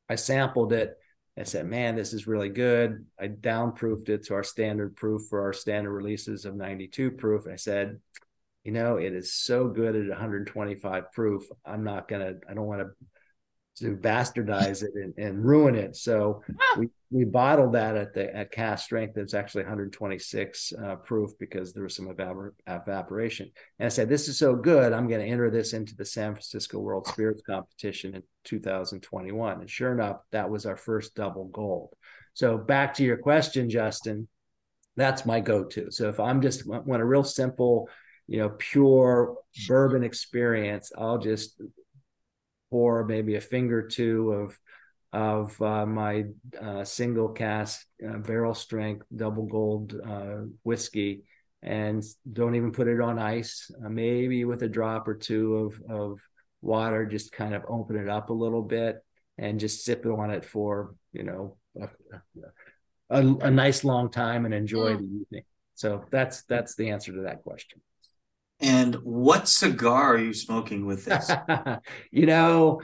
I sampled it. I said, man, this is really good. I downproofed it to our standard proof for our standard releases of 92 proof. I said, you know, it is so good at 125 proof. I'm not gonna. I don't want to to bastardize it and, and ruin it. So we we bottled that at the at cast strength. It's actually 126 uh, proof because there was some evapor- evaporation. And I said, this is so good. I'm going to enter this into the San Francisco World Spirits Competition in 2021. And sure enough, that was our first double gold. So back to your question, Justin. That's my go-to. So if I'm just want a real simple, you know, pure bourbon experience, I'll just pour maybe a finger or two of of uh, my uh, single cask uh, barrel strength double gold uh, whiskey. And don't even put it on ice. Uh, maybe with a drop or two of of water just kind of open it up a little bit and just sip on it for you know a, a, a nice long time and enjoy Mm. the evening. So that's that's the answer to that question And what cigar are you smoking with <laughs> this? you know,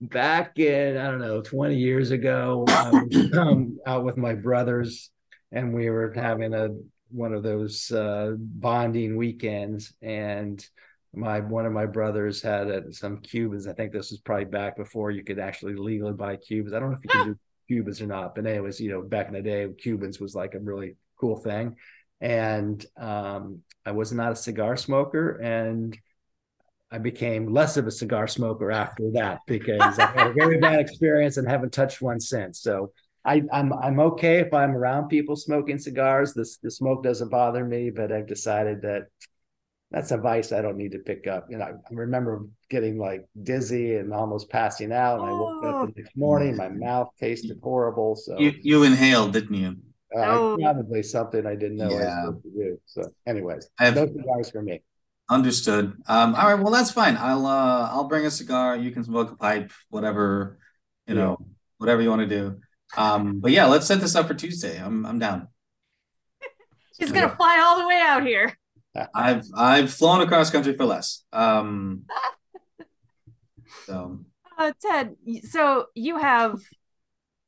back in I don't know, 20 years ago, I was <clears throat> um, out with my brothers, and we were having a one of those uh, bonding weekends, and my one of my brothers had uh, some Cubans. I think this was probably back before you could actually legally buy Cubans. I don't know if you can do Cubans or not, but anyways, you know, back in the day, Cubans was like a really cool thing. And um, I was not a cigar smoker, and I became less of a cigar smoker after that because I had a very bad <laughs> experience and haven't touched one since. So I, I'm I'm okay if I'm around people smoking cigars. This the smoke doesn't bother me, but I've decided that that's a vice I don't need to pick up. You know, I remember getting like dizzy and almost passing out, and I woke up the oh. next morning, my mouth tasted horrible. So You you inhaled, didn't you? Uh, Oh. probably something I didn't know I was supposed to do. So, anyways, I've- no cigars for me. Understood. Um, all right, well that's fine. I'll uh I'll bring a cigar. You can smoke a pipe, whatever, you know, whatever you want to do. Um, but yeah, let's set this up for Tuesday. I'm I'm down. <laughs> She's gonna fly all the way out here. <laughs> I've I've flown across country for less. Um, <laughs> so Uh, Ted, so you have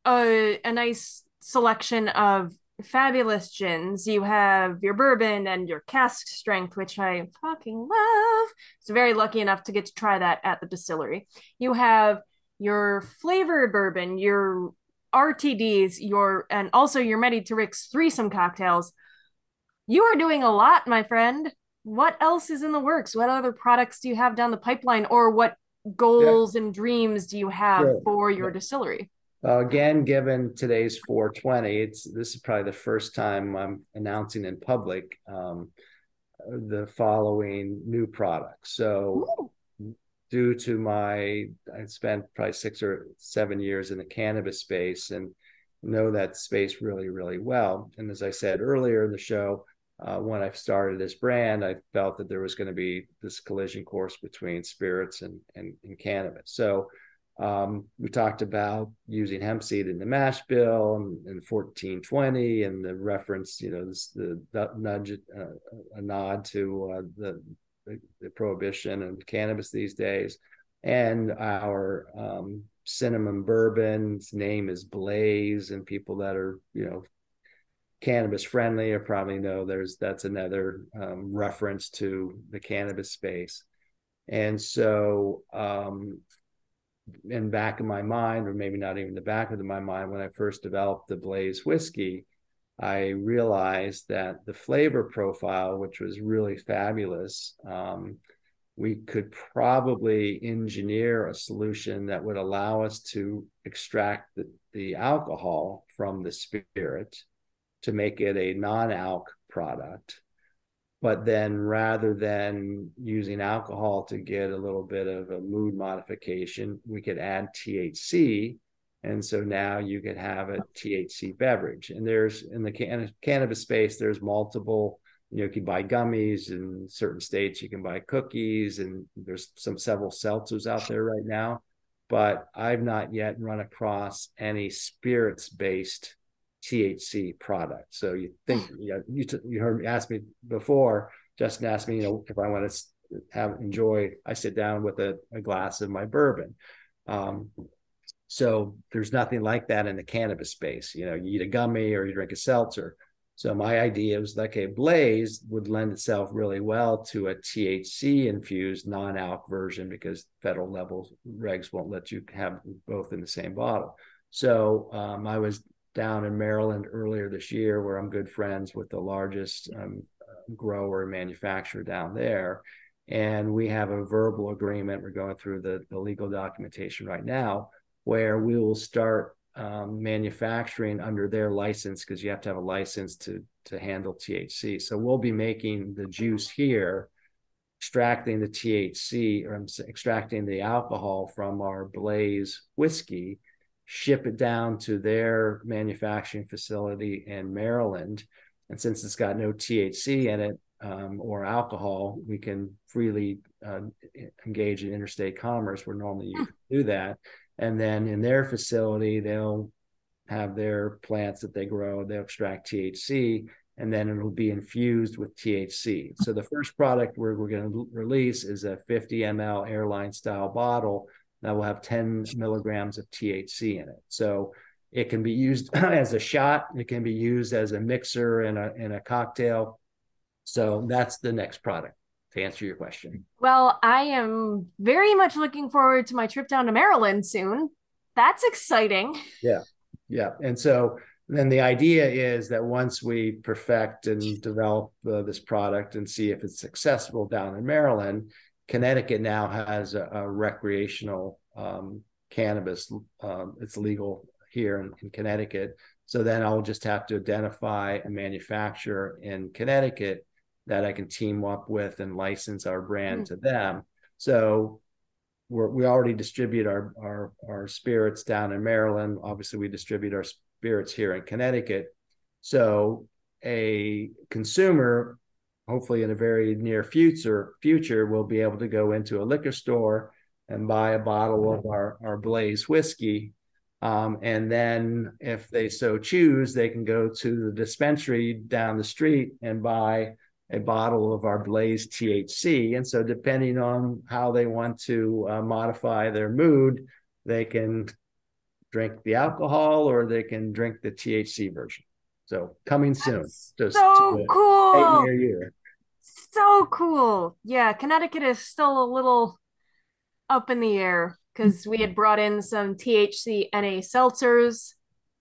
a, a nice selection of fabulous gins. You have your bourbon and your cask strength, which I fucking love. So very lucky enough to get to try that at the distillery. You have your flavored bourbon, your RTDs, your and also your Medi to Rick's threesome cocktails. You are doing a lot, my friend. What else is in the works? What other products do you have down the pipeline, or what goals yeah. and dreams do you have for your yeah. distillery? Uh, again, given today's 420, it's this is probably the first time I'm announcing in public um, the following new products. So, Ooh. due to my, I spent probably six or seven years in the cannabis space and know that space really, really well. And as I said earlier in the show, uh, when I started this brand, I felt that there was going to be this collision course between spirits and, and, and cannabis. So um, we talked about using hemp seed in the mash bill and, and 1420 and the reference, you know, this, the, the nudge, uh, a nod to uh, the, the, the, prohibition and cannabis these days. And our um, cinnamon bourbon's name is Blaze, and people that are, you know, cannabis friendly or probably know there's that's another um, reference to the cannabis space. And so um, in back of my mind, or maybe not even the back of my mind, when I first developed the Blaze whiskey, I realized that the flavor profile, which was really fabulous, um, we could probably engineer a solution that would allow us to extract the, the alcohol from the spirit to make it a non-alc product but then rather than using alcohol to get a little bit of a mood modification, we could add THC. And so now you could have a THC beverage. And there's in the can- cannabis space, there's multiple, you know, you can buy gummies in certain states, you can buy cookies, and there's some several seltzers out there right now. But I've not yet run across any spirits based THC product. So you <sighs> think you know, you, t- you heard me ask me before. Justin asked me, you know, if I want to have enjoy. I sit down with a, a glass of my bourbon. Um, so there's nothing like that in the cannabis space. You know, you eat a gummy or you drink a seltzer. So my idea was like a blaze would lend itself really well to a THC infused non-alc version because federal level regs won't let you have both in the same bottle. So um, I was down in Maryland earlier this year, where I'm good friends with the largest um, grower and manufacturer down there. And we have a verbal agreement. We're going through the, the legal documentation right now, where we will start um, manufacturing under their license because you have to have a license to to handle THC. So we'll be making the juice here, extracting the THC or extracting the alcohol from our Blaze whiskey ship it down to their manufacturing facility in Maryland. And since it's got no THC in it um, or alcohol, we can freely uh, engage in interstate commerce where normally you do that. And then in their facility, they'll have their plants that they grow, they'll extract THC, and then it'll be infused with THC. So the first product we're, we're going to release is a 50 ml airline style bottle will have 10 milligrams of THC in it. So it can be used <clears throat> as a shot. It can be used as a mixer and a in a cocktail. So that's the next product to answer your question. Well, I am very much looking forward to my trip down to Maryland soon. That's exciting. Yeah. Yeah. And so then the idea is that once we perfect and develop uh, this product and see if it's successful down in Maryland, Connecticut now has a, a recreational um, cannabis. Um, it's legal here in, in, Connecticut. So then I'll just have to identify a manufacturer in Connecticut that I can team up with and license our brand mm-hmm. to them. So we're, we already distribute our, our our spirits down in Maryland. Obviously, we distribute our spirits here in Connecticut. So a consumer hopefully in a very near future future we'll be able to go into a liquor store and buy a bottle of our, our blaze whiskey. Um, and then if they so choose they can go to the dispensary down the street and buy a bottle of our blaze thc and so depending on how they want to uh, modify their mood they can drink the alcohol or they can drink the thc version so coming soon. Just so cool. So cool. Yeah, Connecticut is still a little up in the air because we had brought in some THC NA seltzers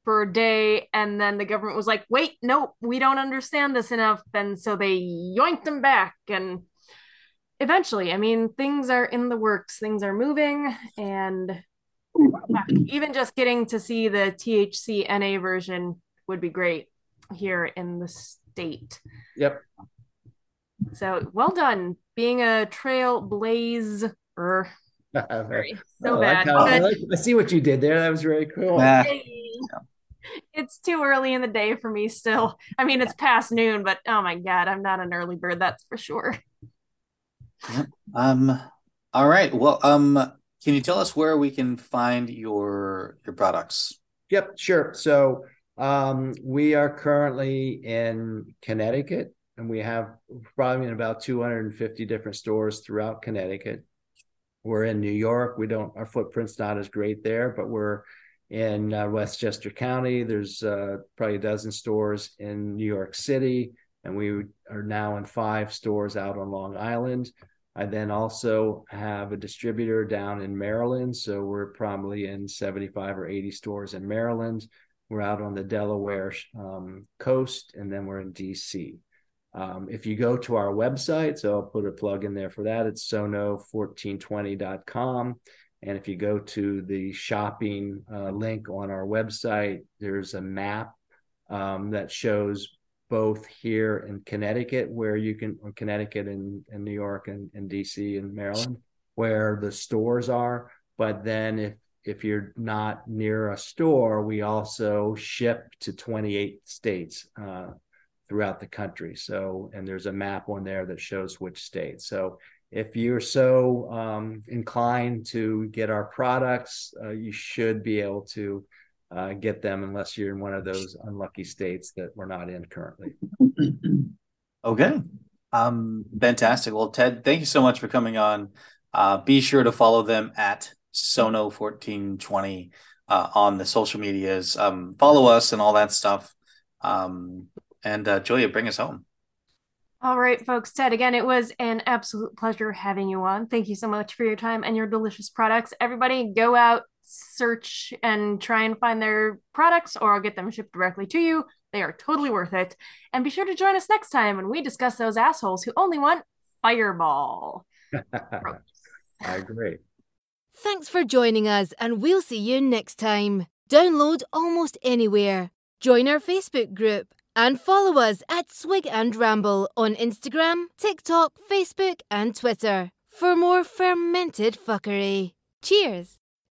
for a day and then the government was like wait nope we don't understand this enough and so they yoinked them back and eventually i mean things are in the works things are moving and even just getting to see the thc na version would be great here in the state Yep. so well done being a trailblazer <laughs> Very- so Oh, I bad kinda- I, but- like- I see what you did there. That was very cool. Nah. It's too early in the day for me still. I mean, it's past noon, but oh my God, I'm not an early bird, that's for sure. Um, all right. Well, um, can you tell us where we can find your your products? Yep, sure. So um, we are currently in Connecticut, and we have probably in about 250 different stores throughout Connecticut. We're in New York. We don't our footprint's not as great there, but we're in uh, Westchester County. There's uh, probably a dozen stores in New York City, and we are now in five stores out on Long Island. I then also have a distributor down in Maryland. So we're probably in 75 or 80 stores in Maryland. We're out on the Delaware um, coast, and then we're in DC. Um, if you go to our website, so I'll put a plug in there for that, it's sono1420.com. And if you go to the shopping uh, link on our website, there's a map um, that shows both here in Connecticut, where you can, Connecticut and, and New York and, and DC and Maryland, where the stores are. But then if if you're not near a store, we also ship to 28 states uh, throughout the country. So, and there's a map on there that shows which states. So, if you're so um, inclined to get our products, uh, you should be able to uh, get them unless you're in one of those unlucky states that we're not in currently. <clears throat> Okay. Um, fantastic. Well, Ted, thank you so much for coming on. Uh, be sure to follow them at Sono1420 uh, on the social medias. Um, follow us and all that stuff. Um, and uh, Julia, bring us home. All right, folks. Ted, again, it was an absolute pleasure having you on. Thank you so much for your time and your delicious products. Everybody, go out, search, and try and find their products, or I'll get them shipped directly to you. They are totally worth it. And be sure to join us next time when we discuss those assholes who only want Fireball. <laughs> I agree. Thanks for joining us, and we'll see you next time. Download almost anywhere. Join our Facebook group and follow us at Swig and Ramble on Instagram, TikTok, Facebook, and Twitter for more fermented fuckery. Cheers!